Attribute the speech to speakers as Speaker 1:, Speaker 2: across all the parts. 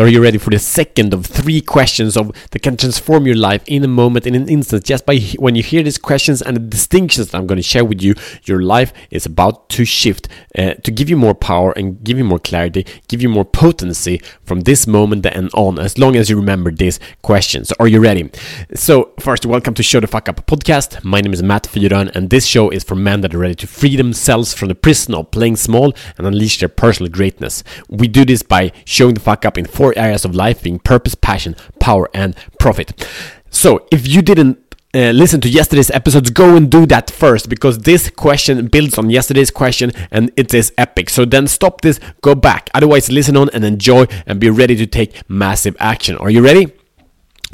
Speaker 1: Are you ready for the second of three questions of that can transform your life in a moment, in an instant? Just by when you hear these questions and the distinctions that I'm going to share with you, your life is about to shift uh, to give you more power and give you more clarity, give you more potency from this moment and on. As long as you remember these questions, are you ready? So first, welcome to Show the Fuck Up podcast. My name is Matt Fyron, and this show is for men that are ready to free themselves from the prison of playing small and unleash their personal greatness. We do this by showing the fuck up in four areas of life being purpose, passion, power, and profit. So, if you didn't uh, listen to yesterday's episodes, go and do that first because this question builds on yesterday's question and it is epic. So then stop this, go back. Otherwise, listen on and enjoy and be ready to take massive action. Are you ready?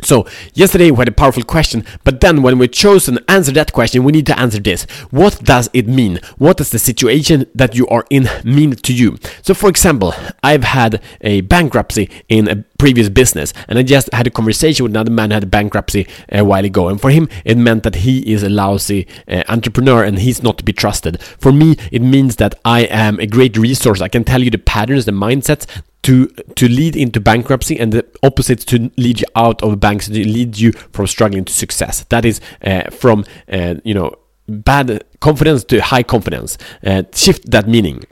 Speaker 1: So, yesterday we had a powerful question, but then when we chose to answer that question, we need to answer this. What does it mean? What does the situation that you are in mean to you? So, for example, I've had a bankruptcy in a previous business, and I just had a conversation with another man who had a bankruptcy a while ago, and for him, it meant that he is a lousy uh, entrepreneur and he's not to be trusted. For me, it means that I am a great resource. I can tell you the patterns, the mindsets to to lead into bankruptcy and the opposite to lead you out of banks to lead you from struggling to success. That is uh, from uh, you know bad confidence to high confidence. Uh, shift that meaning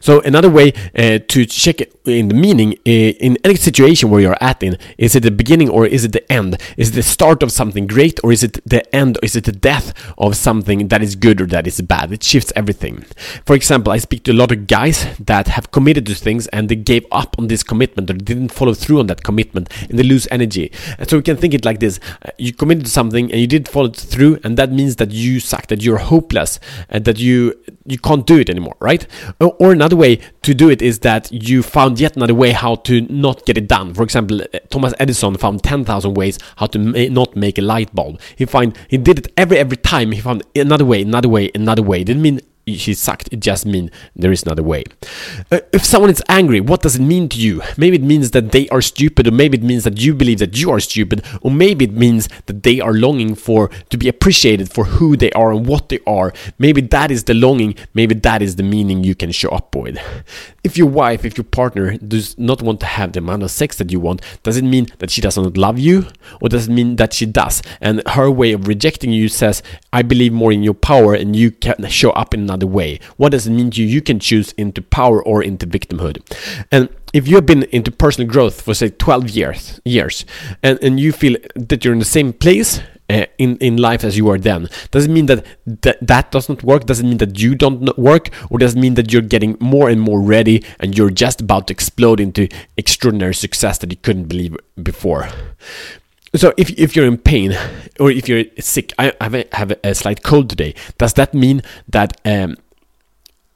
Speaker 1: so another way uh, to check in the meaning uh, in any situation where you're at in is it the beginning or is it the end? Is it the start of something great or is it the end? Is it the death of something that is good or that is bad? It shifts everything. For example, I speak to a lot of guys that have committed to things and they gave up on this commitment or didn't follow through on that commitment and they lose energy. And so we can think it like this: uh, you committed to something and you didn't follow through, and that means that you suck, that you're hopeless, and that you you can't do it anymore, right? Or, or another way to do it is that you found yet another way how to not get it done. For example, uh, Thomas Edison found 10,000 ways how to ma- not make a light bulb. He find he did it every every time. He found another way, another way, another way. It didn't mean she sucked. It just means there is another way. Uh, if someone is angry, what does it mean to you? Maybe it means that they are stupid, or maybe it means that you believe that you are stupid, or maybe it means that they are longing for to be appreciated for who they are and what they are. Maybe that is the longing. Maybe that is the meaning you can show up with. If your wife, if your partner does not want to have the amount of sex that you want, does it mean that she does not love you, or does it mean that she does? And her way of rejecting you says, "I believe more in your power, and you can show up in another." Another way. What does it mean to you? You can choose into power or into victimhood. And if you have been into personal growth for say 12 years years and, and you feel that you're in the same place uh, in in life as you were then does it mean that that, that does not work does it mean that you don't work or does it mean that you're getting more and more ready and you're just about to explode into extraordinary success that you couldn't believe before so if, if you're in pain or if you're sick, I have a, have a slight cold today. Does that mean that um,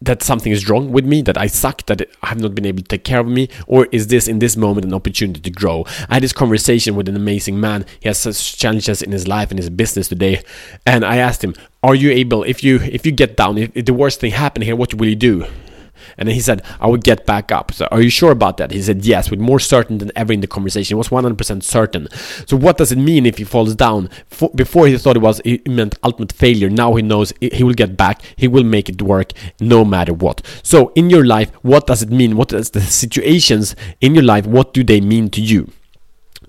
Speaker 1: that something is wrong with me, that I suck, that I have not been able to take care of me, or is this in this moment an opportunity to grow? I had this conversation with an amazing man. He has such challenges in his life and his business today, and I asked him, "Are you able? If you if you get down, if, if the worst thing happened here, what will you do?" And then he said, I would get back up. So, are you sure about that? He said, Yes, with more certain than ever in the conversation. He was 100% certain. So, what does it mean if he falls down? For, before he thought it was it meant ultimate failure. Now he knows he will get back. He will make it work no matter what. So, in your life, what does it mean? What does the situations in your life, what do they mean to you?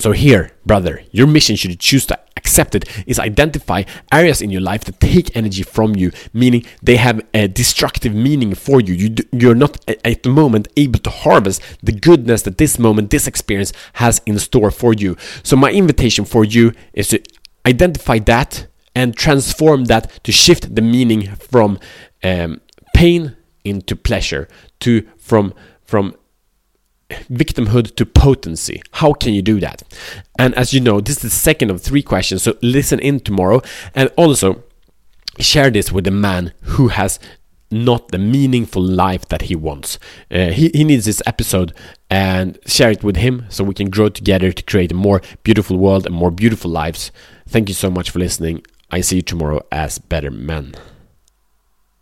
Speaker 1: So, here, brother, your mission, should you choose to accept it, is identify areas in your life that take energy from you, meaning they have a destructive meaning for you. you you're not at the moment able to harvest the goodness that this moment, this experience has in store for you. So, my invitation for you is to identify that and transform that to shift the meaning from um, pain into pleasure, to from from victimhood to potency. How can you do that? And as you know, this is the second of three questions, so listen in tomorrow and also share this with a man who has not the meaningful life that he wants. Uh, he, he needs this episode and share it with him so we can grow together to create a more beautiful world and more beautiful lives. Thank you so much for listening. I see you tomorrow as better men.